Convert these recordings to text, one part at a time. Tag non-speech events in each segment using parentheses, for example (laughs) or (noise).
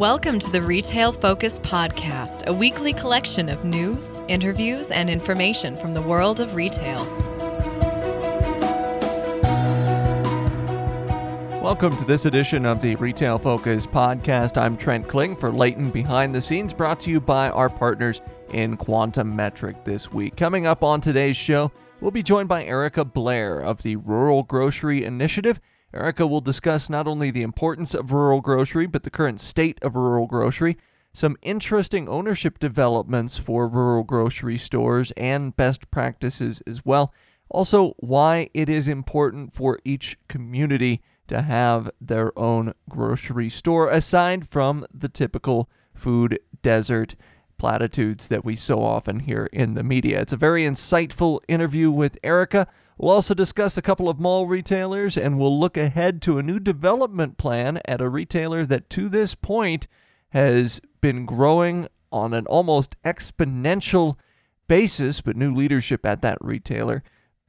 Welcome to the Retail Focus Podcast, a weekly collection of news, interviews, and information from the world of retail. Welcome to this edition of the Retail Focus Podcast. I'm Trent Kling for Leighton Behind the Scenes, brought to you by our partners in Quantum Metric this week. Coming up on today's show, we'll be joined by Erica Blair of the Rural Grocery Initiative Erica will discuss not only the importance of rural grocery, but the current state of rural grocery, some interesting ownership developments for rural grocery stores, and best practices as well. Also, why it is important for each community to have their own grocery store, aside from the typical food desert platitudes that we so often hear in the media. It's a very insightful interview with Erica. We'll also discuss a couple of mall retailers and we'll look ahead to a new development plan at a retailer that to this point has been growing on an almost exponential basis, but new leadership at that retailer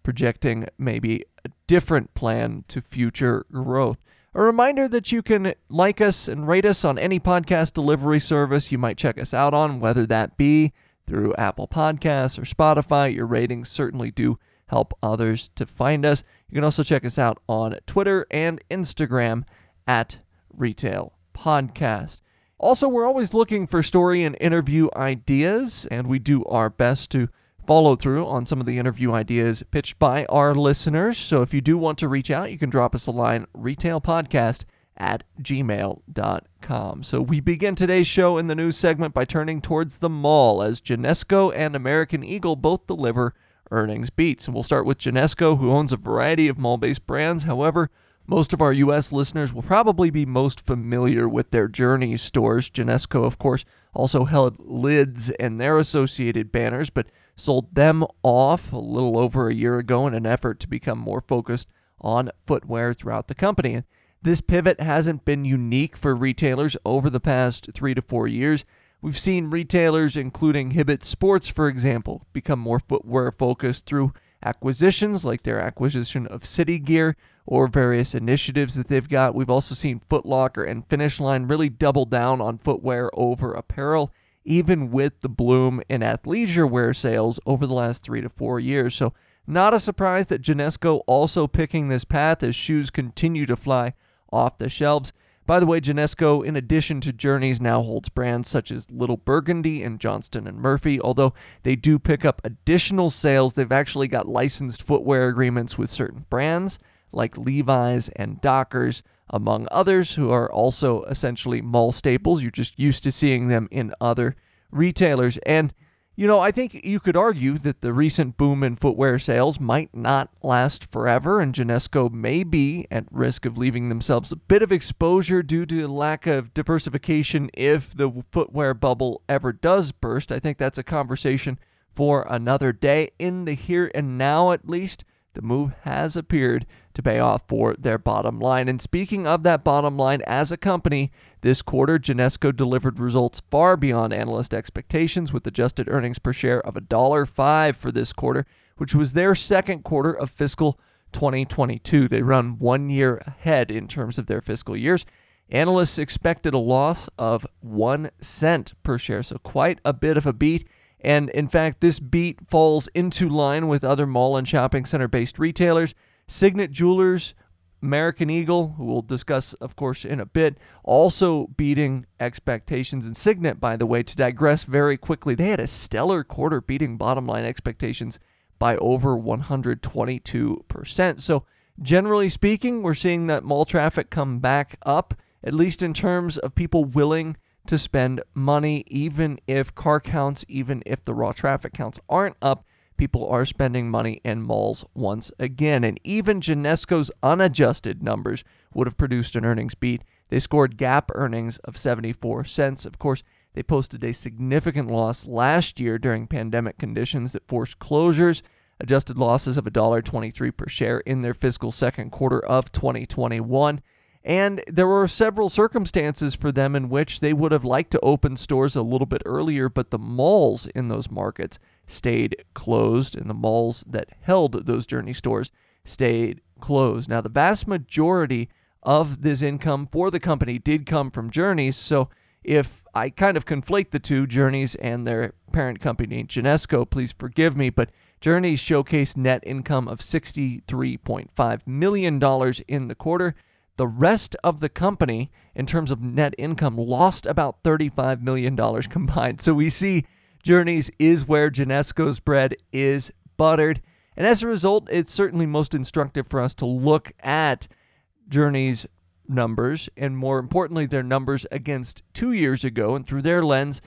projecting maybe a different plan to future growth. A reminder that you can like us and rate us on any podcast delivery service you might check us out on, whether that be through Apple Podcasts or Spotify. Your ratings certainly do help others to find us. You can also check us out on Twitter and Instagram at Retail Podcast. Also, we're always looking for story and interview ideas, and we do our best to follow through on some of the interview ideas pitched by our listeners. So if you do want to reach out, you can drop us a line retailpodcast at gmail.com. So we begin today's show in the news segment by turning towards the mall as Genesco and American Eagle both deliver earnings beats. And we'll start with Genesco, who owns a variety of mall based brands. However, most of our U.S. listeners will probably be most familiar with their Journeys stores. Genesco, of course, also held lids and their associated banners, but sold them off a little over a year ago in an effort to become more focused on footwear throughout the company. This pivot hasn't been unique for retailers over the past three to four years. We've seen retailers, including Hibbett Sports, for example, become more footwear focused through acquisitions like their acquisition of City Gear or various initiatives that they've got. We've also seen Foot Locker and Finish Line really double down on footwear over apparel, even with the bloom in athleisure wear sales over the last three to four years. So, not a surprise that Genesco also picking this path as shoes continue to fly off the shelves. By the way, Genesco, in addition to Journeys, now holds brands such as Little Burgundy and Johnston and Murphy. Although they do pick up additional sales, they've actually got licensed footwear agreements with certain brands like Levi's and Dockers, among others, who are also essentially mall staples. You're just used to seeing them in other retailers. And you know, I think you could argue that the recent boom in footwear sales might not last forever, and Genesco may be at risk of leaving themselves a bit of exposure due to lack of diversification if the footwear bubble ever does burst. I think that's a conversation for another day. In the here and now, at least, the move has appeared to pay off for their bottom line. And speaking of that bottom line, as a company, this quarter, Genesco delivered results far beyond analyst expectations with adjusted earnings per share of $1.05 for this quarter, which was their second quarter of fiscal 2022. They run one year ahead in terms of their fiscal years. Analysts expected a loss of one cent per share, so quite a bit of a beat. And in fact, this beat falls into line with other mall and shopping center based retailers. Signet Jewelers, American Eagle, who we'll discuss, of course, in a bit, also beating expectations. And Signet, by the way, to digress very quickly, they had a stellar quarter beating bottom line expectations by over 122%. So, generally speaking, we're seeing that mall traffic come back up, at least in terms of people willing to spend money, even if car counts, even if the raw traffic counts aren't up. People are spending money in malls once again. And even Genesco's unadjusted numbers would have produced an earnings beat. They scored GAAP earnings of 74 cents. Of course, they posted a significant loss last year during pandemic conditions that forced closures. Adjusted losses of $1.23 per share in their fiscal second quarter of 2021. And there were several circumstances for them in which they would have liked to open stores a little bit earlier, but the malls in those markets stayed closed, and the malls that held those Journey stores stayed closed. Now, the vast majority of this income for the company did come from Journeys, so if I kind of conflate the two, Journeys and their parent company, Genesco, please forgive me, but Journeys showcased net income of $63.5 million in the quarter. The rest of the company, in terms of net income, lost about $35 million (laughs) combined. So we see Journeys is where Genesco's bread is buttered. And as a result, it's certainly most instructive for us to look at Journeys numbers, and more importantly, their numbers against two years ago. And through their lens,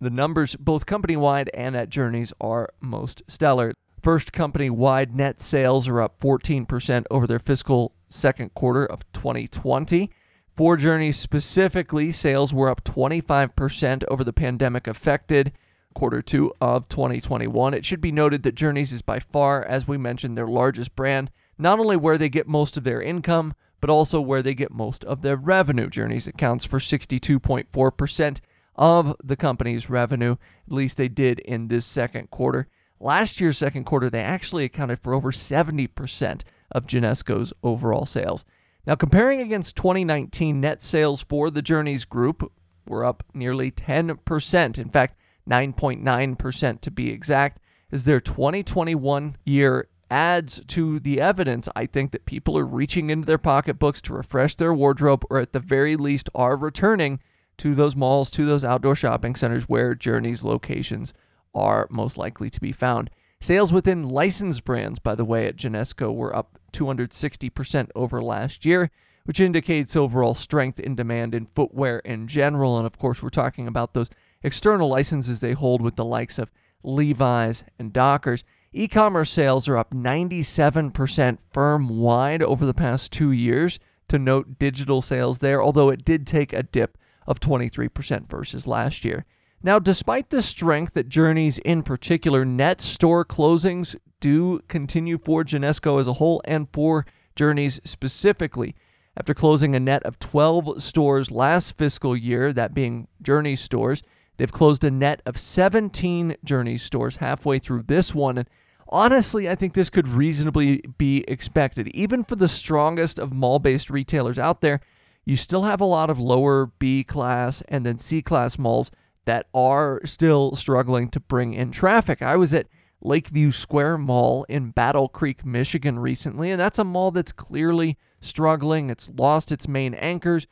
the numbers, both company wide and at Journeys, are most stellar. First company wide net sales are up 14% over their fiscal second quarter of 2020. For Journeys specifically, sales were up 25% over the pandemic affected quarter two of 2021. It should be noted that Journeys is by far, as we mentioned, their largest brand, not only where they get most of their income, but also where they get most of their revenue. Journeys accounts for 62.4% of the company's revenue, at least they did in this second quarter. Last year's second quarter, they actually accounted for over 70% of Genesco's overall sales. Now, comparing against 2019, net sales for the Journeys Group were up nearly 10%. In fact, 9.9% to be exact, as their 2021 year adds to the evidence, I think, that people are reaching into their pocketbooks to refresh their wardrobe or at the very least are returning to those malls, to those outdoor shopping centers where Journeys locations are most likely to be found. Sales within licensed brands, by the way, at Genesco were up 260% over last year, which indicates overall strength in demand in footwear in general. And of course, we're talking about those external licenses they hold with the likes of Levi's and Dockers. E commerce sales are up 97% firm wide over the past two years. To note digital sales there, although it did take a dip of 23% versus last year. Now, despite the strength that Journeys in particular, net store closings do continue for Genesco as a whole and for Journeys specifically. After closing a net of 12 stores last fiscal year, that being Journeys stores, they've closed a net of 17 Journeys stores halfway through this one. And honestly, I think this could reasonably be expected. Even for the strongest of mall based retailers out there, you still have a lot of lower B class and then C class malls that are still struggling to bring in traffic. I was at Lakeview Square Mall in Battle Creek, Michigan recently, and that's a mall that's clearly struggling. It's lost its main anchors.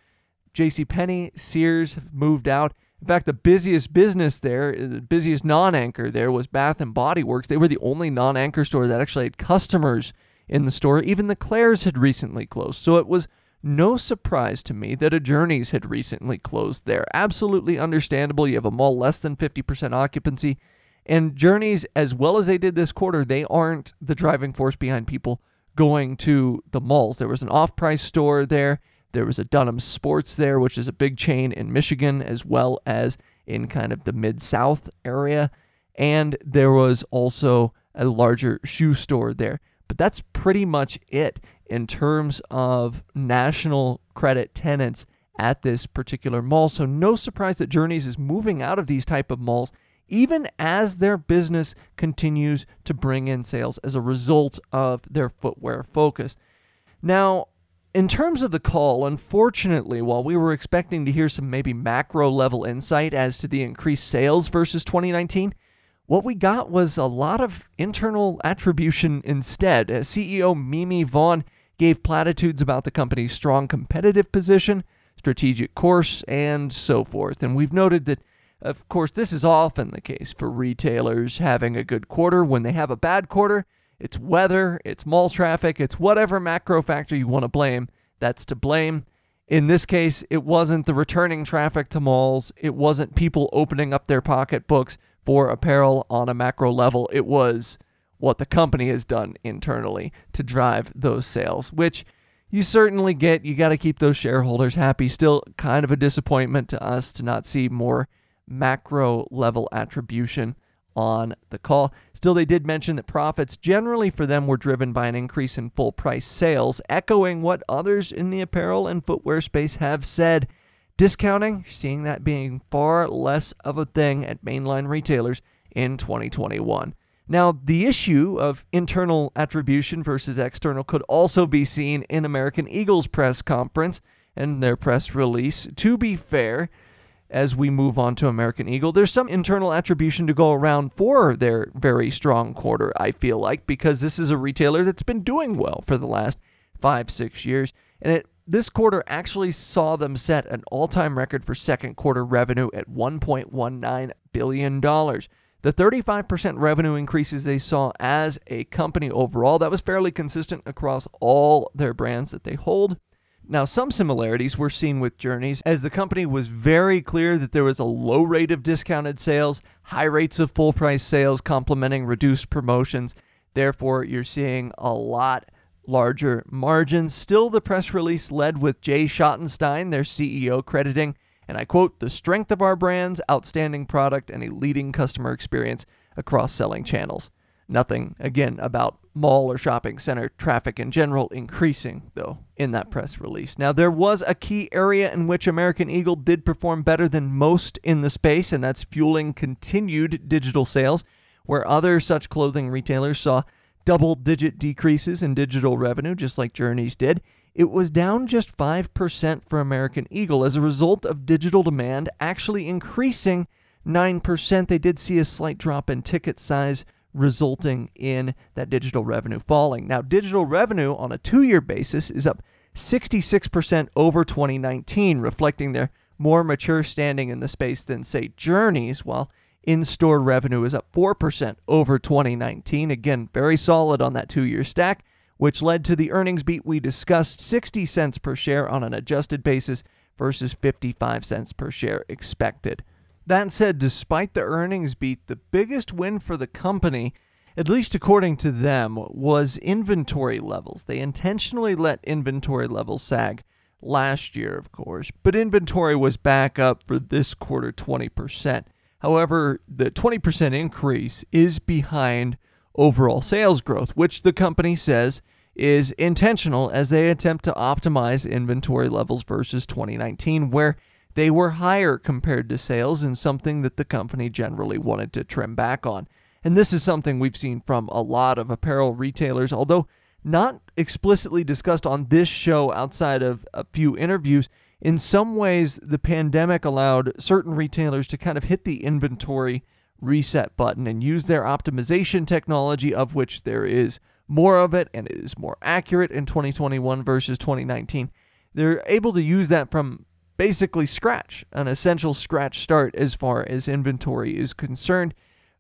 J.C. Penney, Sears have moved out. In fact, the busiest business there, uh, the busiest non-anchor there was Bath and Body Works. They were the only non-anchor store that actually had customers in the store. Even the Claire's had recently closed. So it was no surprise to me that a Journeys had recently closed there. Absolutely understandable. You have a mall less than 50% occupancy. And Journeys, as well as they did this quarter, they aren't the driving force behind people going to the malls. There was an off price store there. There was a Dunham Sports there, which is a big chain in Michigan, as well as in kind of the mid South area. And there was also a larger shoe store there. But that's pretty much it in terms of national credit tenants at this particular mall. So no surprise that Journeys is moving out of these type of malls even as their business continues to bring in sales as a result of their footwear focus. Now, in terms of the call, unfortunately, while we were expecting to hear some maybe macro level insight as to the increased sales versus 2019, what we got was a lot of internal attribution instead. Uh, CEO Mimi Vaughn gave platitudes about the company's strong competitive position, strategic course, and so forth. And we've noted that, of course, this is often the case for retailers having a good quarter. When they have a bad quarter, it's weather, it's mall traffic, it's whatever macro factor you want to blame that's to blame. In this case, it wasn't the returning traffic to malls, it wasn't people opening up their pocketbooks for apparel on a macro level. It was what the company has done internally to drive those sales, which you certainly get. You got to keep those shareholders happy. Still, kind of a disappointment to us to not see more macro level attribution on the call. Still, they did mention that profits generally for them were driven by an increase in full price sales, echoing what others in the apparel and footwear space have said. Discounting, seeing that being far less of a thing at mainline retailers in 2021. Now, the issue of internal attribution versus external could also be seen in American Eagle's press conference and their press release. To be fair, as we move on to American Eagle. There's some internal attribution to go around for their very strong quarter, I feel like, because this is a retailer that's been doing well for the last five, six years. And it this quarter actually saw them set an all time record for second quarter revenue at $1.19 billion. The 35% revenue increases they saw as a company overall, that was fairly consistent across all their brands that they hold. Now, some similarities were seen with Journeys, as the company was very clear that there was a low rate of discounted sales, high rates of full price sales complementing reduced promotions. Therefore, you're seeing a lot larger margins. Still, the press release led with Jay Schottenstein, their CEO, crediting, and I quote, the strength of our brands, outstanding product, and a leading customer experience across selling channels. Nothing, again, about mall or shopping center traffic in general increasing, though, in that press release. Now, there was a key area in which American Eagle did perform better than most in the space, and that's fueling continued digital sales, where other such clothing retailers saw double digit decreases in digital revenue, just like Journeys did. It was down just 5% for American Eagle as a result of digital demand actually increasing 9%. They did see a slight drop in ticket size resulting in that digital revenue falling. Now, digital revenue on a two year basis is up 66% over 2019, reflecting their more mature standing in the space than, say, Journeys, while in store revenue is up 4% over 2019. Again, very solid on that two year stack, which led to the earnings beat we discussed 60 cents per share on an adjusted basis versus 55 cents per share expected. That said, despite the earnings beat, the biggest win for the company, at least according to them, was inventory levels. They intentionally let inventory levels sag last year, of course, but inventory was back up for this quarter 20%. However, the 20% increase is behind overall sales growth, which the company says is intentional as they attempt to optimize inventory levels versus 2019, where they were higher compared to sales and something that the company generally wanted to trim back on. And this is something we've seen from a lot of apparel retailers, although not explicitly discussed on this show outside of a few interviews. In some ways, the pandemic allowed certain retailers to kind of hit the inventory reset button and use their optimization technology, of which there is more of it and it is more accurate in 2021 versus 2019. They're able to use that from basically scratch, an essential scratch start as far as inventory is concerned.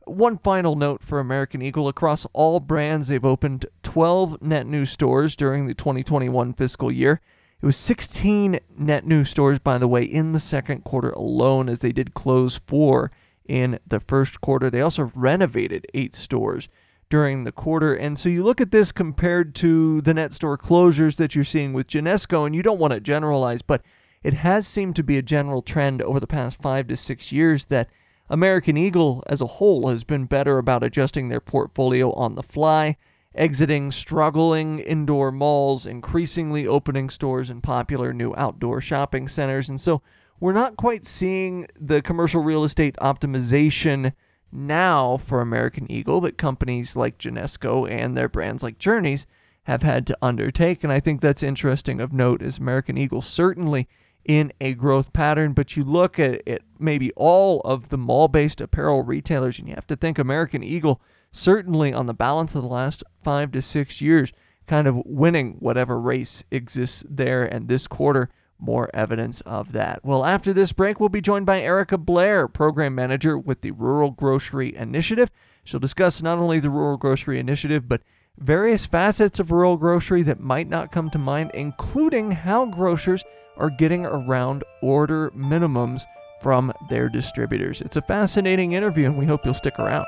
One final note for American Eagle across all brands, they've opened 12 net new stores during the 2021 fiscal year. It was 16 net new stores, by the way, in the second quarter alone, as they did close four in the first quarter. They also renovated eight stores during the quarter. And so you look at this compared to the net store closures that you're seeing with Genesco, and you don't want to generalize, but it has seemed to be a general trend over the past five to six years that American Eagle as a whole has been better about adjusting their portfolio on the fly, exiting struggling indoor malls, increasingly opening stores in popular new outdoor shopping centers. And so we're not quite seeing the commercial real estate optimization now for American Eagle that companies like Genesco and their brands like Journeys have had to undertake. And I think that's interesting of note as American Eagle certainly in a growth pattern. But you look at, at maybe all of the mall based apparel retailers, and you have to think American Eagle, certainly on the balance of the last five to six years, kind of winning whatever race exists there. And this quarter, more evidence of that. Well, after this break, we'll be joined by Erica Blair, Program Manager with the Rural Grocery Initiative. She'll discuss not only the Rural Grocery Initiative, but various facets of rural grocery that might not come to mind, including how grocers are getting around order minimums from their distributors. It's a fascinating interview, and we hope you'll stick around.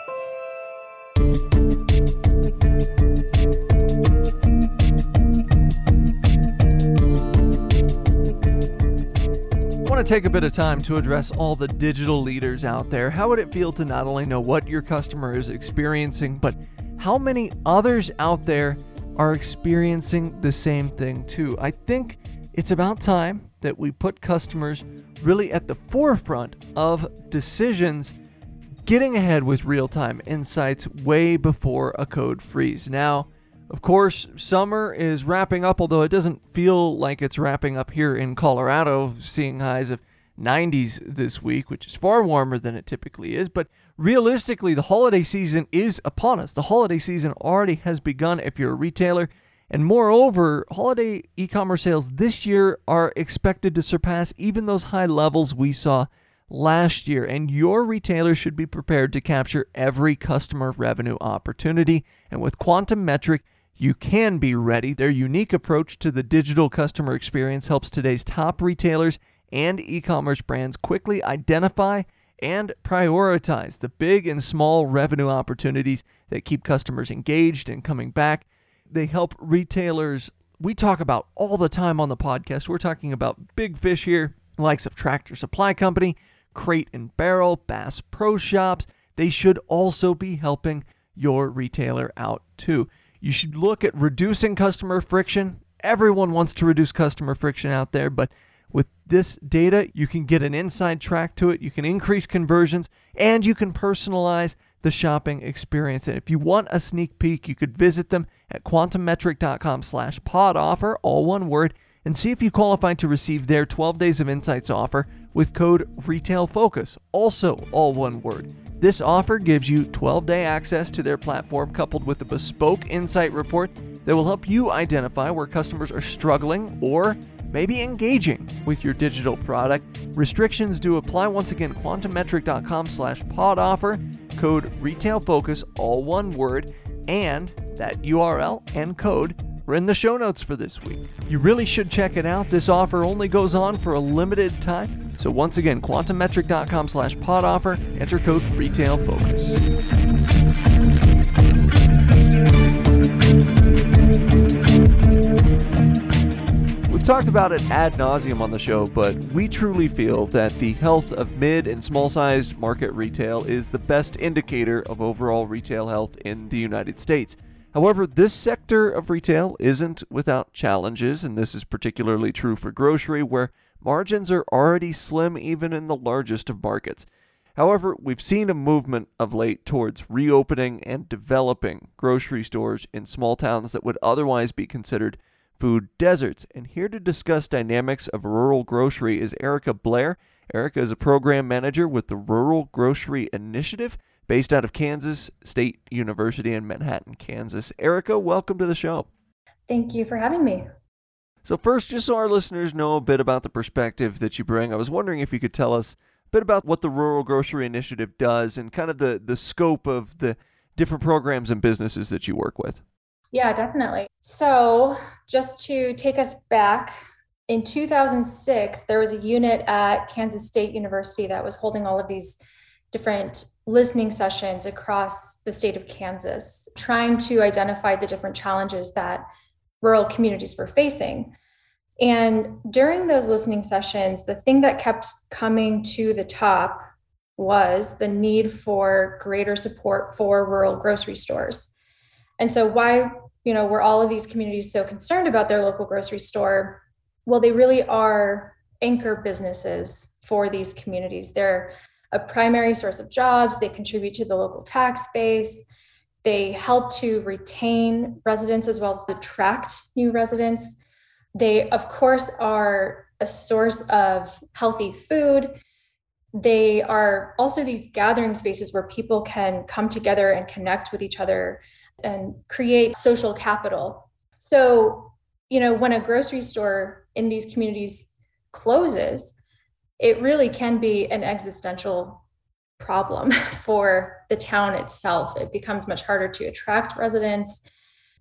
I want to take a bit of time to address all the digital leaders out there. How would it feel to not only know what your customer is experiencing, but how many others out there are experiencing the same thing too? I think it's about time that we put customers really at the forefront of decisions, getting ahead with real time insights way before a code freeze. Now, of course, summer is wrapping up, although it doesn't feel like it's wrapping up here in Colorado, seeing highs of 90s this week, which is far warmer than it typically is. But realistically, the holiday season is upon us. The holiday season already has begun if you're a retailer. And moreover, holiday e commerce sales this year are expected to surpass even those high levels we saw last year. And your retailer should be prepared to capture every customer revenue opportunity. And with Quantum Metric, you can be ready. Their unique approach to the digital customer experience helps today's top retailers and e commerce brands quickly identify and prioritize the big and small revenue opportunities that keep customers engaged and coming back. They help retailers we talk about all the time on the podcast. We're talking about big fish here, likes of Tractor Supply Company, Crate and Barrel, Bass Pro Shops. They should also be helping your retailer out too. You should look at reducing customer friction. Everyone wants to reduce customer friction out there, but with this data, you can get an inside track to it, you can increase conversions, and you can personalize the shopping experience. And if you want a sneak peek, you could visit them at quantummetric.com slash pod offer, all one word, and see if you qualify to receive their 12 days of insights offer with code Retail Focus, also all one word. This offer gives you 12 day access to their platform coupled with a bespoke insight report that will help you identify where customers are struggling or maybe engaging with your digital product. Restrictions do apply. Once again, quantummetric.com slash pod offer, code retail focus, all one word, and that URL and code are in the show notes for this week. You really should check it out. This offer only goes on for a limited time. So once again, quantummetric.com slash pod offer, enter code retail focus. We've talked about it ad nauseum on the show, but we truly feel that the health of mid and small sized market retail is the best indicator of overall retail health in the United States. However, this sector of retail isn't without challenges, and this is particularly true for grocery, where margins are already slim even in the largest of markets. However, we've seen a movement of late towards reopening and developing grocery stores in small towns that would otherwise be considered food deserts. And here to discuss dynamics of rural grocery is Erica Blair. Erica is a program manager with the Rural Grocery Initiative based out of Kansas State University in Manhattan, Kansas. Erica, welcome to the show. Thank you for having me. So, first, just so our listeners know a bit about the perspective that you bring, I was wondering if you could tell us a bit about what the Rural Grocery Initiative does and kind of the, the scope of the different programs and businesses that you work with. Yeah, definitely. So, just to take us back, in 2006, there was a unit at Kansas State University that was holding all of these different listening sessions across the state of Kansas, trying to identify the different challenges that rural communities were facing. And during those listening sessions, the thing that kept coming to the top was the need for greater support for rural grocery stores. And so why, you know, were all of these communities so concerned about their local grocery store? Well, they really are anchor businesses for these communities. They're a primary source of jobs, they contribute to the local tax base. They help to retain residents as well as attract new residents. They, of course, are a source of healthy food. They are also these gathering spaces where people can come together and connect with each other and create social capital. So, you know, when a grocery store in these communities closes, it really can be an existential problem (laughs) for the town itself. It becomes much harder to attract residents.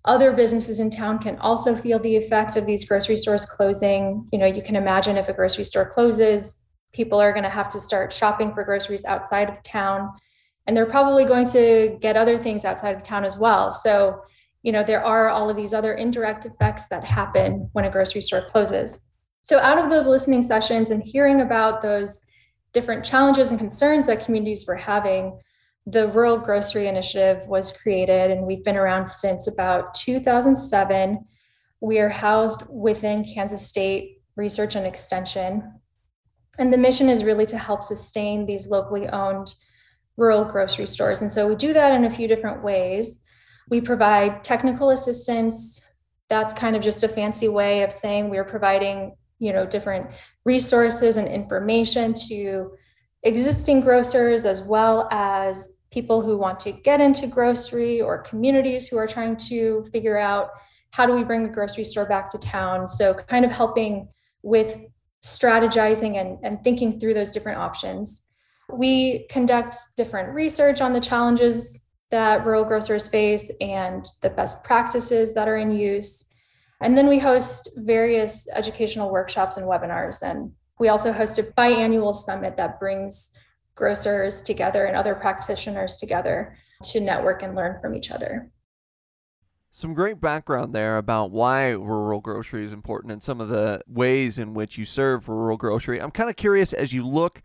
Other businesses in town can also feel the effect of these grocery stores closing. You know, you can imagine if a grocery store closes, people are going to have to start shopping for groceries outside of town and they're probably going to get other things outside of town as well so you know there are all of these other indirect effects that happen when a grocery store closes so out of those listening sessions and hearing about those different challenges and concerns that communities were having the rural grocery initiative was created and we've been around since about 2007 we are housed within kansas state research and extension and the mission is really to help sustain these locally owned rural grocery stores. And so we do that in a few different ways. We provide technical assistance. That's kind of just a fancy way of saying we're providing you know, different resources and information to existing grocers as well as people who want to get into grocery or communities who are trying to figure out how do we bring the grocery store back to town. So, kind of helping with strategizing and, and thinking through those different options. We conduct different research on the challenges that rural grocers face and the best practices that are in use. And then we host various educational workshops and webinars. And we also host a biannual summit that brings grocers together and other practitioners together to network and learn from each other. Some great background there about why rural grocery is important and some of the ways in which you serve rural grocery. I'm kind of curious as you look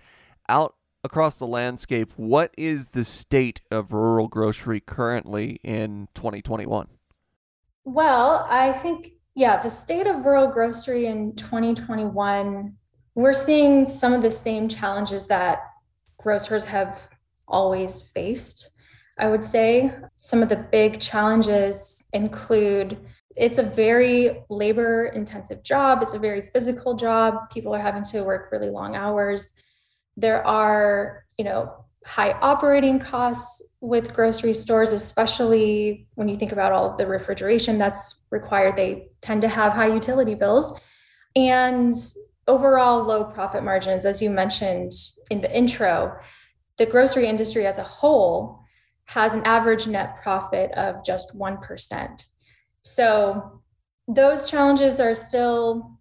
out across the landscape, what is the state of rural grocery currently in 2021? Well, I think, yeah, the state of rural grocery in 2021, we're seeing some of the same challenges that grocers have always faced. I would say some of the big challenges include it's a very labor intensive job, it's a very physical job. People are having to work really long hours. There are, you know, high operating costs with grocery stores, especially when you think about all the refrigeration that's required. They tend to have high utility bills and overall low profit margins. As you mentioned in the intro, the grocery industry as a whole has an average net profit of just 1%. So those challenges are still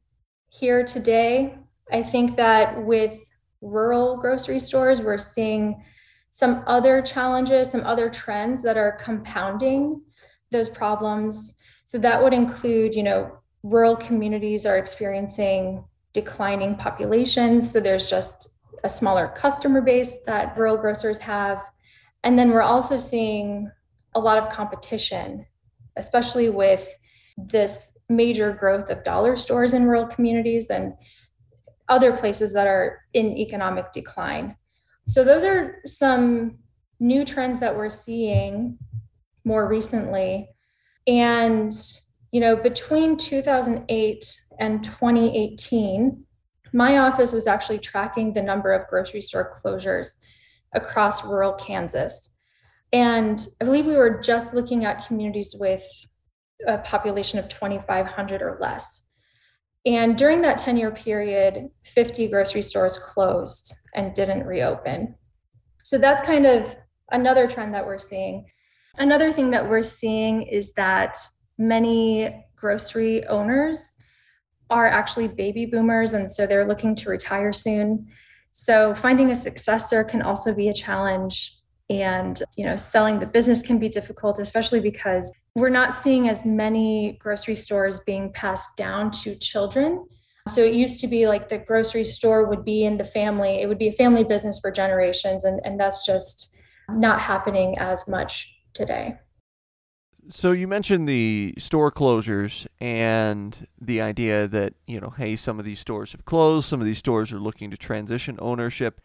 here today. I think that with rural grocery stores, we're seeing some other challenges, some other trends that are compounding those problems. So that would include, you know, rural communities are experiencing declining populations. So there's just a smaller customer base that rural grocers have. And then we're also seeing a lot of competition, especially with this major growth of dollar stores in rural communities and other places that are in economic decline. So, those are some new trends that we're seeing more recently. And, you know, between 2008 and 2018, my office was actually tracking the number of grocery store closures across rural Kansas. And I believe we were just looking at communities with a population of 2,500 or less. And during that 10 year period, 50 grocery stores closed and didn't reopen. So that's kind of another trend that we're seeing. Another thing that we're seeing is that many grocery owners are actually baby boomers, and so they're looking to retire soon. So finding a successor can also be a challenge and you know selling the business can be difficult especially because we're not seeing as many grocery stores being passed down to children so it used to be like the grocery store would be in the family it would be a family business for generations and, and that's just not happening as much today so you mentioned the store closures and the idea that, you know, hey, some of these stores have closed, some of these stores are looking to transition ownership.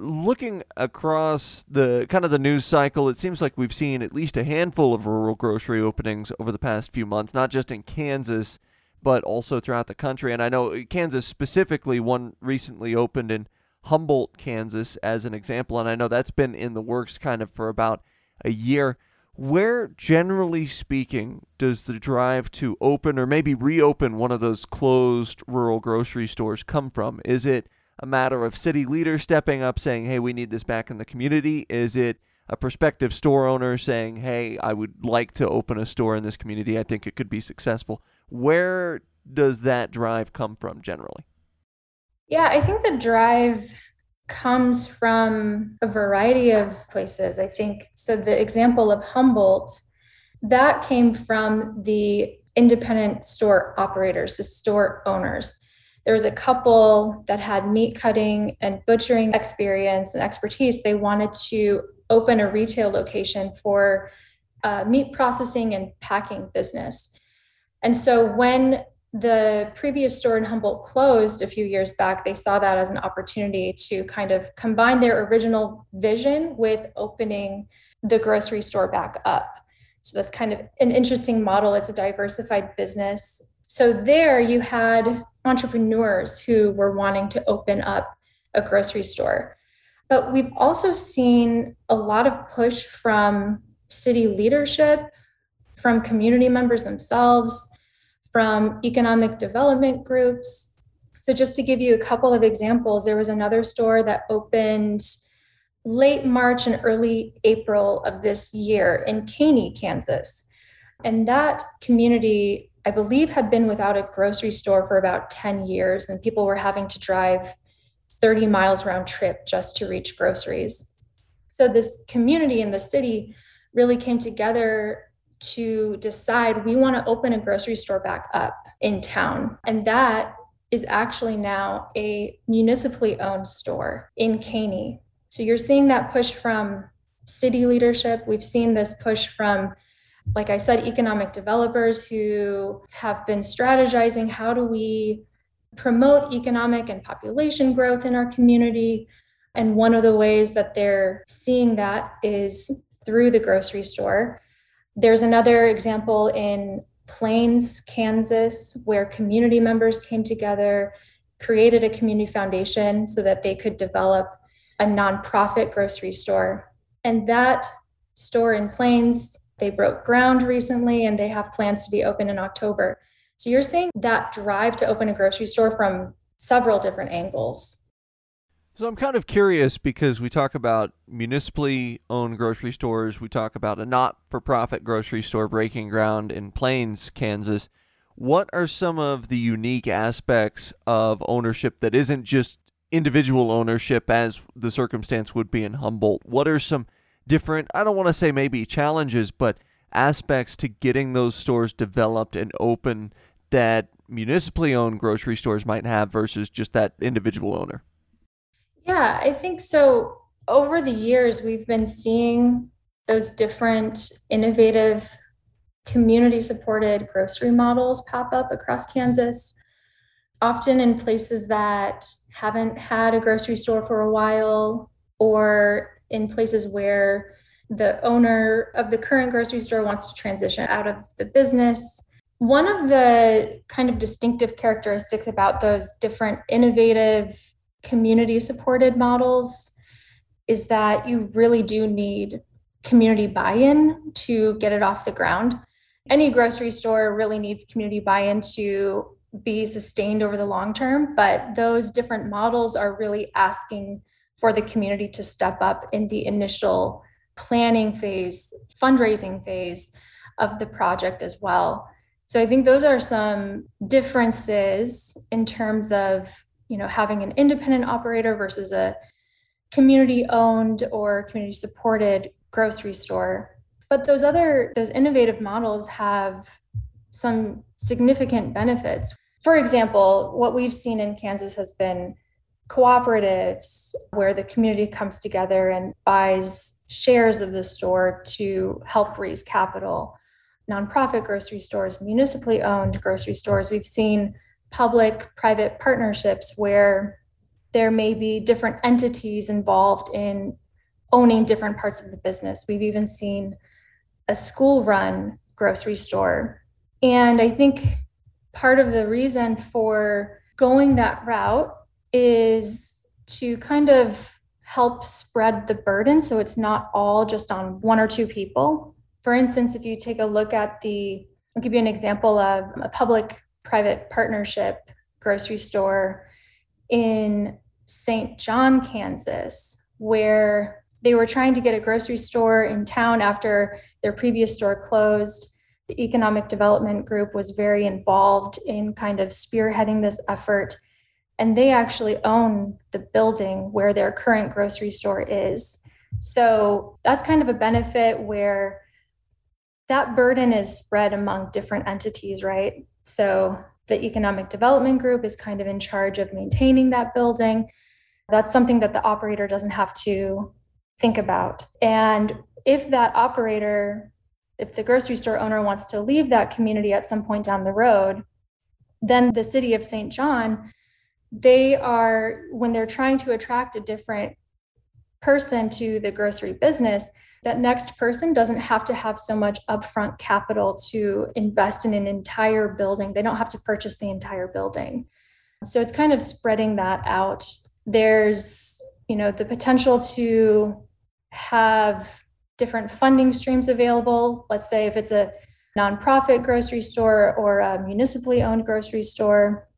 Looking across the kind of the news cycle, it seems like we've seen at least a handful of rural grocery openings over the past few months, not just in Kansas, but also throughout the country. And I know uh, Kansas specifically, one recently opened in Humboldt, Kansas, as an example. And I know that's been in the works kind of for about a year. Where, generally speaking, does the drive to open or maybe reopen one of those closed rural grocery stores come from? Is it a matter of city leaders stepping up saying, hey, we need this back in the community? Is it a prospective store owner saying, hey, I would like to open a store in this community? I think it could be successful. Where does that drive come from generally? Yeah, I think the drive comes from a variety of places. I think so. The example of Humboldt, that came from the independent store operators, the store owners. There was a couple that had meat cutting and butchering experience and expertise. They wanted to open a retail location for uh, meat processing and packing business. And so when the previous store in Humboldt closed a few years back, they saw that as an opportunity to kind of combine their original vision with opening the grocery store back up. So that's kind of an interesting model. It's a diversified business. So there you had entrepreneurs who were wanting to open up a grocery store. But we've also seen a lot of push from city leadership, from community members themselves, from economic development groups. So, just to give you a couple of examples, there was another store that opened late March and early April of this year in Caney, Kansas. And that community, I believe, had been without a grocery store for about 10 years, and people were having to drive 30 miles round trip just to reach groceries. So, this community in the city really came together to decide we want to open a grocery store back up in town. And that is actually now a municipally owned store in Caney. So you're seeing that push from city leadership. We've seen this push from, like I said, economic developers who have been strategizing how do we promote economic and population growth in our community. And one of the ways that they're seeing that is through the grocery store. There's another example in Plains, Kansas, where community members came together, created a community foundation so that they could develop a nonprofit grocery store. And that store in Plains, they broke ground recently and they have plans to be open in October. So you're seeing that drive to open a grocery store from several different angles. So I'm kind of curious because we talk about municipally owned grocery stores, we talk about a not-for-profit grocery store breaking ground in Plains, Kansas. What are some of the unique aspects of ownership that isn't just individual ownership as the circumstance would be in Humboldt? What are some different, I don't want to say maybe challenges, but aspects to getting those stores developed and open that municipally owned grocery stores might have versus just that individual owner? Yeah, I think so. Over the years, we've been seeing those different innovative community supported grocery models pop up across Kansas, often in places that haven't had a grocery store for a while or in places where the owner of the current grocery store wants to transition out of the business. One of the kind of distinctive characteristics about those different innovative community supported models is that you really do need community buy in to get it off the ground. Any grocery store really needs community buy in to be sustained over the long term, but those different models are really asking for the community to step up in the initial planning phase, fundraising phase of the project as well. So I think those are some differences in terms of you know having an independent operator versus a community owned or community supported grocery store but those other those innovative models have some significant benefits for example what we've seen in kansas has been cooperatives where the community comes together and buys shares of the store to help raise capital nonprofit grocery stores municipally owned grocery stores we've seen public private partnerships where there may be different entities involved in owning different parts of the business. We've even seen a school run grocery store. And I think part of the reason for going that route is to kind of help spread the burden so it's not all just on one or two people. For instance, if you take a look at the, I'll give you an example of a public private partnership grocery store in St. John, Kansas, where they were trying to get a grocery store in town after their previous store closed. The economic development group was very involved in kind of spearheading this effort. And they actually own the building where their current grocery store is. So that's kind of a benefit where that burden is spread among different entities, right? So the economic development group is kind of in charge of maintaining that building. That's something that the operator doesn't have to think about. And if that operator, if the grocery store owner wants to leave that community at some point down the road, then the city of St. John, they are, when they're trying to attract a different person to the grocery business, that next person doesn't have to have so much upfront capital to invest in an entire building. They don't have to purchase the entire building. So it's kind of spreading that out. There's, you know, the potential to have different funding streams available. Let's say if it's a nonprofit grocery store or a municipally owned grocery store,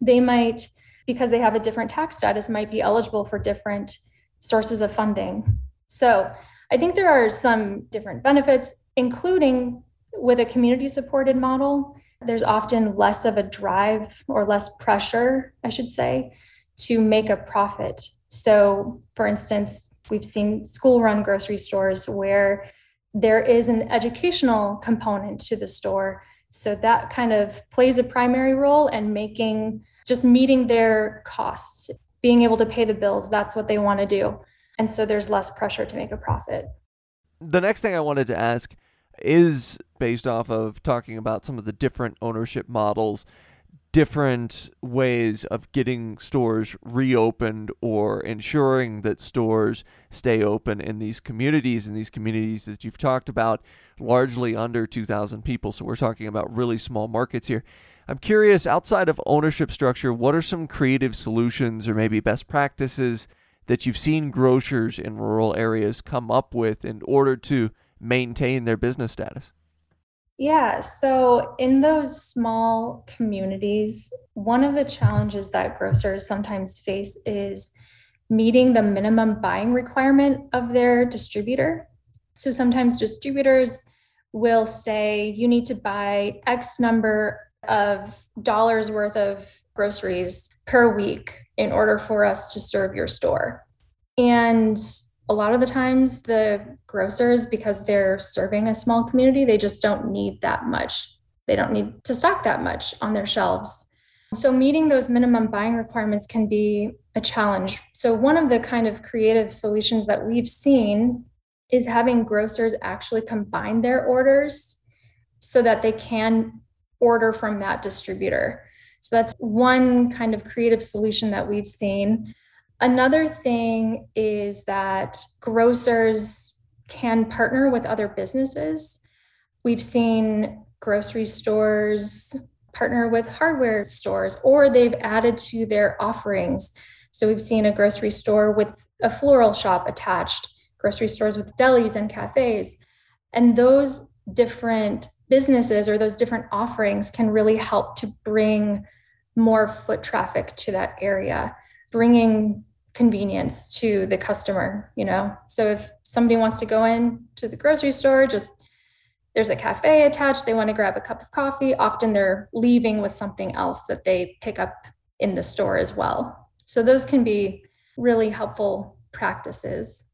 they might, because they have a different tax status, might be eligible for different sources of funding. So I think there are some different benefits, including with a community supported model. There's often less of a drive or less pressure, I should say, to make a profit. So, for instance, we've seen school run grocery stores where there is an educational component to the store. So that kind of plays a primary role in making just meeting their costs, being able to pay the bills. That's what they want to do. And so there's less pressure to make a profit. The next thing I wanted to ask is based off of talking about some of the different ownership models different ways of getting stores reopened or ensuring that stores stay open in these communities in these communities that you've talked about largely under 2000 people so we're talking about really small markets here i'm curious outside of ownership structure what are some creative solutions or maybe best practices that you've seen grocers in rural areas come up with in order to maintain their business status yeah, so in those small communities, one of the challenges that grocers sometimes face is meeting the minimum buying requirement of their distributor. So sometimes distributors will say you need to buy X number of dollars worth of groceries per week in order for us to serve your store. And a lot of the times the grocers because they're serving a small community they just don't need that much. They don't need to stock that much on their shelves. So meeting those minimum buying requirements can be a challenge. So one of the kind of creative solutions that we've seen is having grocers actually combine their orders so that they can order from that distributor so that's one kind of creative solution that we've seen Another thing is that grocers can partner with other businesses. We've seen grocery stores partner with hardware stores, or they've added to their offerings. So we've seen a grocery store with a floral shop attached, grocery stores with delis and cafes. And those different businesses or those different offerings can really help to bring more foot traffic to that area bringing convenience to the customer, you know. So if somebody wants to go in to the grocery store, just there's a cafe attached, they want to grab a cup of coffee, often they're leaving with something else that they pick up in the store as well. So those can be really helpful practices.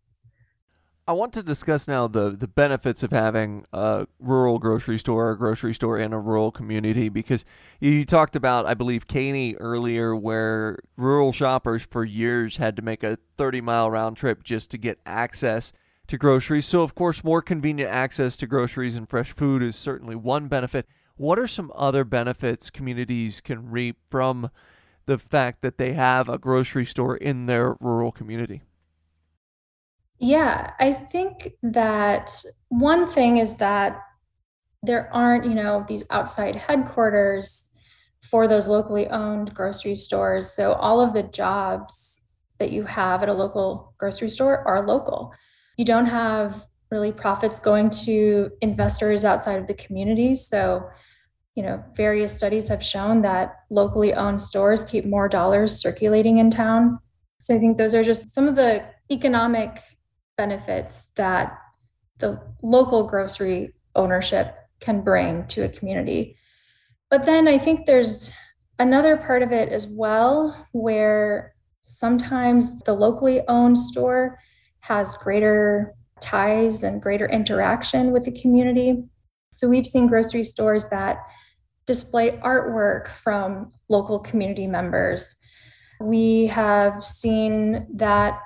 I want to discuss now the, the benefits of having a rural grocery store, a grocery store in a rural community, because you talked about, I believe, Caney earlier, where rural shoppers for years had to make a 30 mile round trip just to get access to groceries. So, of course, more convenient access to groceries and fresh food is certainly one benefit. What are some other benefits communities can reap from the fact that they have a grocery store in their rural community? Yeah, I think that one thing is that there aren't, you know, these outside headquarters for those locally owned grocery stores. So all of the jobs that you have at a local grocery store are local. You don't have really profits going to investors outside of the community. So, you know, various studies have shown that locally owned stores keep more dollars circulating in town. So I think those are just some of the economic benefits that the local grocery ownership can bring to a community. But then I think there's another part of it as well where sometimes the locally owned store has greater ties and greater interaction with the community. So we've seen grocery stores that display artwork from local community members. We have seen that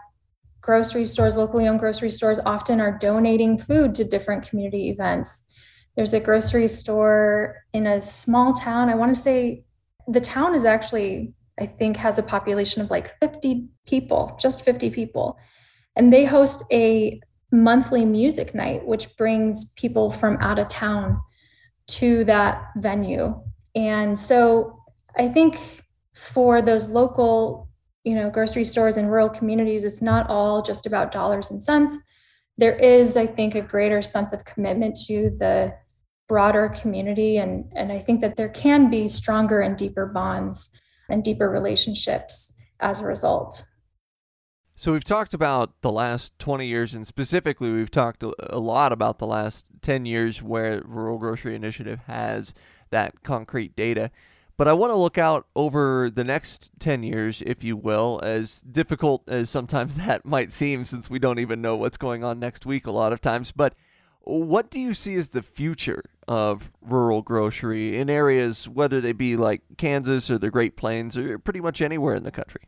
grocery stores, locally owned grocery stores, often are donating food to different community events. There's a grocery store in a small town. I want to say the town is actually, I think, has a population of like 50 people, just 50 people. And they host a monthly music night, which brings people from out of town to that venue. And so I think for those local, you know, grocery stores in rural communities, it's not all just about dollars and cents. There is, I think, a greater sense of commitment to the broader community. And, and I think that there can be stronger and deeper bonds and deeper relationships as a result. So we've talked about the last 20 years, and specifically, we've talked a lot about the last 10 years where Rural Grocery Initiative has that concrete data. But I want to look out over the next 10 years, if you will, as difficult as sometimes (laughs) that might seem, since we don't even know what's going on next week a lot of times. But what do you see as the future of rural grocery in areas, whether they be like Kansas or the Great Plains or pretty much anywhere in the country?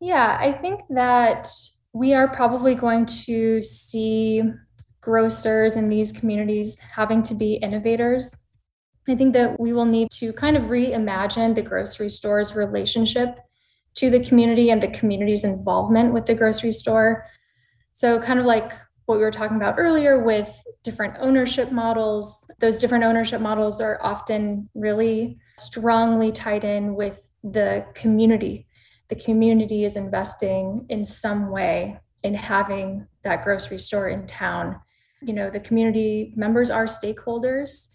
Yeah, I think that we are probably going to see grocers in these communities having to be innovators. I think that we will need to kind of reimagine the grocery store's relationship to the community and the community's involvement with the grocery store. So, kind of like what we were talking about earlier with different ownership models, those different ownership models are often really strongly tied in with the community the community is investing in some way in having that grocery store in town. You know, the community members are stakeholders.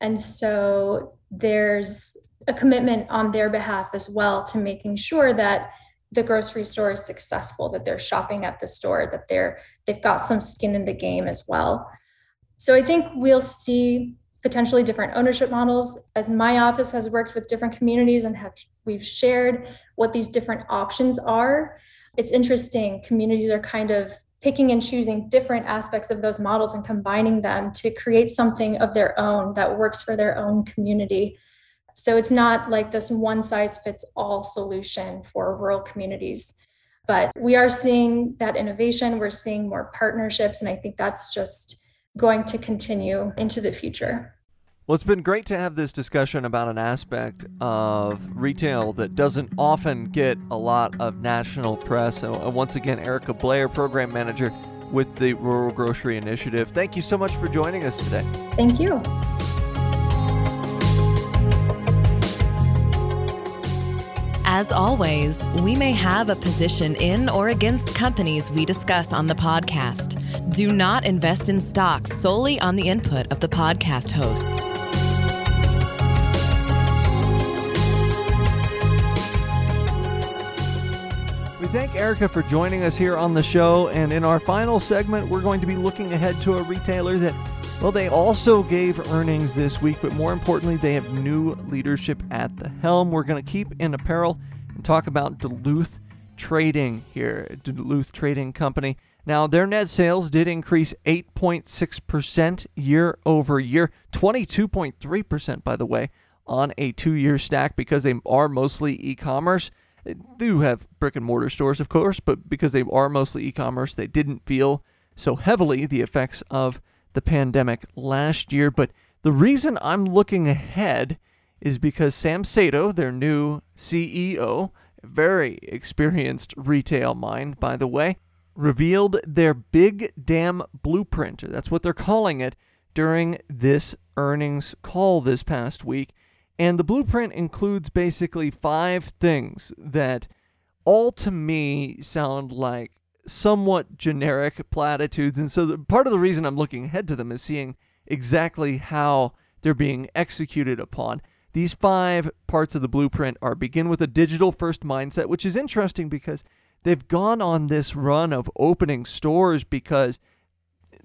And so there's a commitment on their behalf as well to making sure that the grocery store is successful, that they're shopping at the store, that they're they've got some skin in the game as well. So I think we'll see potentially different ownership models as my office has worked with different communities and have we've shared what these different options are it's interesting communities are kind of picking and choosing different aspects of those models and combining them to create something of their own that works for their own community so it's not like this one size fits all solution for rural communities but we are seeing that innovation we're seeing more partnerships and i think that's just going to continue into the future. Well, it's been great to have this discussion about an aspect of retail that doesn't often get a lot of national press. And uh, once again, Erica Blair, Program Manager with the Rural Grocery Initiative. Thank you so much for joining us today. Thank you. As always, we may have a position in or against companies we discuss on the podcast. Do not invest in stocks solely on the input of the podcast hosts. We thank Erica for joining us here on the show. And in our final segment, we're going to be looking ahead to a retailer that, well, they also gave earnings this week, but more importantly, they have new leadership at the helm. We're going to keep in apparel and talk about Duluth Trading here, Duluth Trading Company. Now, their net sales did increase 8.6% year over year, 22.3%, by the way, on a two year stack because they are mostly e commerce. They do have brick and mortar stores, of course, but because they are mostly e commerce, they didn't feel so heavily the effects of the pandemic last year. But the reason I'm looking ahead is because Sam Sato, their new CEO, very experienced retail mind, by the way, revealed their Big Dam Blueprint. That's what they're calling it during this earnings call this past week. And the blueprint includes basically five things that all to me sound like somewhat generic platitudes. And so the, part of the reason I'm looking ahead to them is seeing exactly how they're being executed upon. These five parts of the blueprint are begin with a digital first mindset, which is interesting because they've gone on this run of opening stores because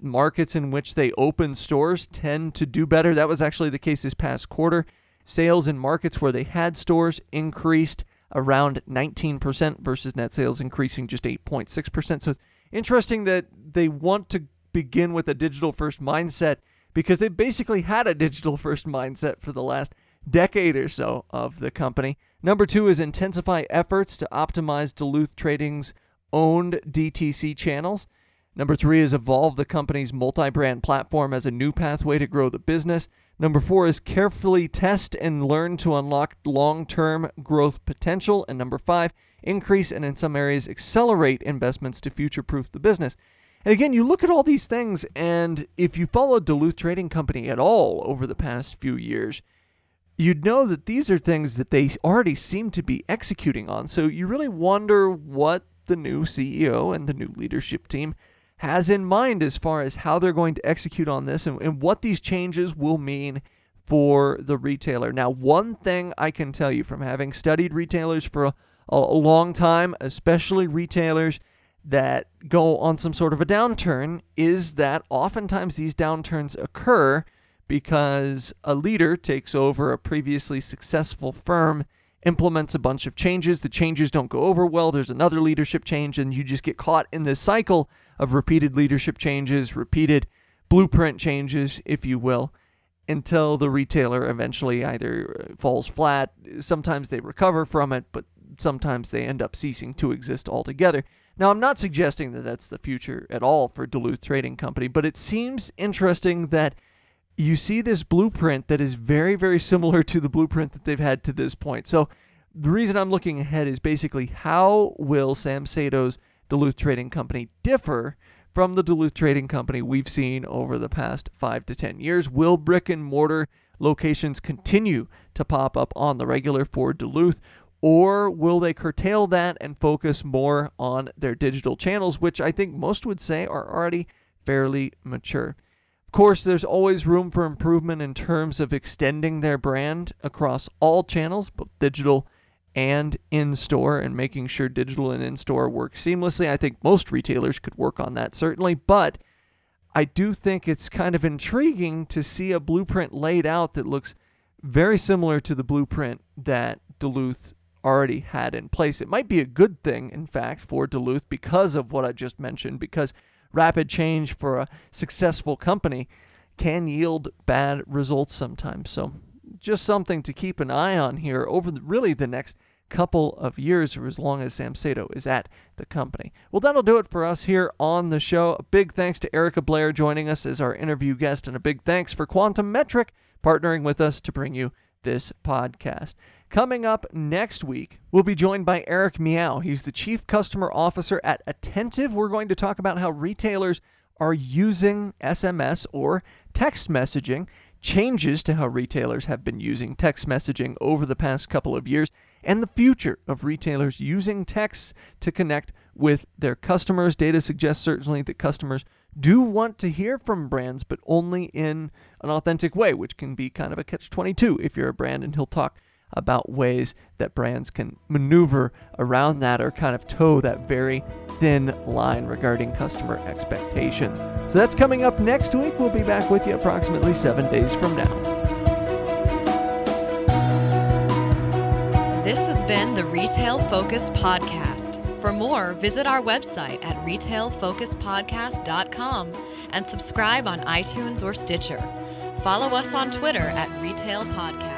markets in which they open stores tend to do better. That was actually the case this past quarter. Sales in markets where they had stores increased around 19% versus net sales increasing just 8.6%. So it's interesting that they want to begin with a digital first mindset because they basically had a digital first mindset for the last decade or so of the company. Number two is intensify efforts to optimize Duluth Trading's owned DTC channels. Number three is evolve the company's multi brand platform as a new pathway to grow the business. Number four is carefully test and learn to unlock long term growth potential. And number five, increase and in some areas accelerate investments to future proof the business. And again, you look at all these things, and if you follow Duluth Trading Company at all over the past few years, you'd know that these are things that they already seem to be executing on. So you really wonder what the new CEO and the new leadership team has in mind as far as how they're going to execute on this and, and what these changes will mean for the retailer. Now, one thing I can tell you from having studied retailers for a, a long time, especially retailers that go on some sort of a downturn, is that oftentimes these downturns occur because a leader takes over a previously successful firm, implements a bunch of changes. The changes don't go over well. There's another leadership change, and you just get caught in this cycle of repeated leadership changes, repeated blueprint changes, if you will until the retailer eventually either uh, falls flat. Sometimes they recover from it, but sometimes they end up ceasing to exist altogether. Now, I'm not suggesting that that's the future at all for Duluth Trading Company, but it seems interesting that you see this blueprint that is very, very similar to the blueprint that they've had to this point. So, the reason I'm looking ahead is basically how will Sam Sato's Duluth Trading Company differ from the Duluth Trading Company we've seen over the past five to 10 years. Will brick and mortar locations continue to pop up on the regular for Duluth? Or will they curtail that and focus more on their digital channels, which I think most would say are already fairly mature? Course, there's always room for improvement in terms of extending their brand across all channels, both digital and in store and making sure digital and in store work seamlessly. I think most retailers could work on that, certainly, but I do think it's kind of intriguing to see a blueprint laid out that looks very similar to the blueprint that Duluth already had in place. It might be a good thing, in fact, for Duluth because of what I just mentioned, because rapid change for a successful company can yield bad results sometimes. So, just something to keep an eye on here over the, really the next couple of years or as long as Sam Sato is at the company. Well, that'll do it for us here on the show. A big thanks to Erica Blair joining us as our interview guest, and a big thanks for Quantum Metric partnering with us to bring you this podcast. Coming up next week, we'll be joined by Eric Meow. He's the Chief Customer Officer at Attentive. We're going to talk about how retailers are using SMS or text messaging changes to how retailers have been using text messaging over the past couple of years, and the future of retailers using texts to connect with their customers. Data suggests certainly that customers do want to hear from brands, but only in an authentic way, which can be kind of a catch 22 if you're a brand, and he'll talk about ways that brands can maneuver around that or kind of toe that very thin line regarding customer expectations. So that's coming up next week. We'll be back with you approximately seven days from now. This has been the Retail Focus Podcast. For more, visit our website at retailfocuspodcast.com and subscribe on iTunes or Stitcher. Follow us on Twitter at Retail Podcast.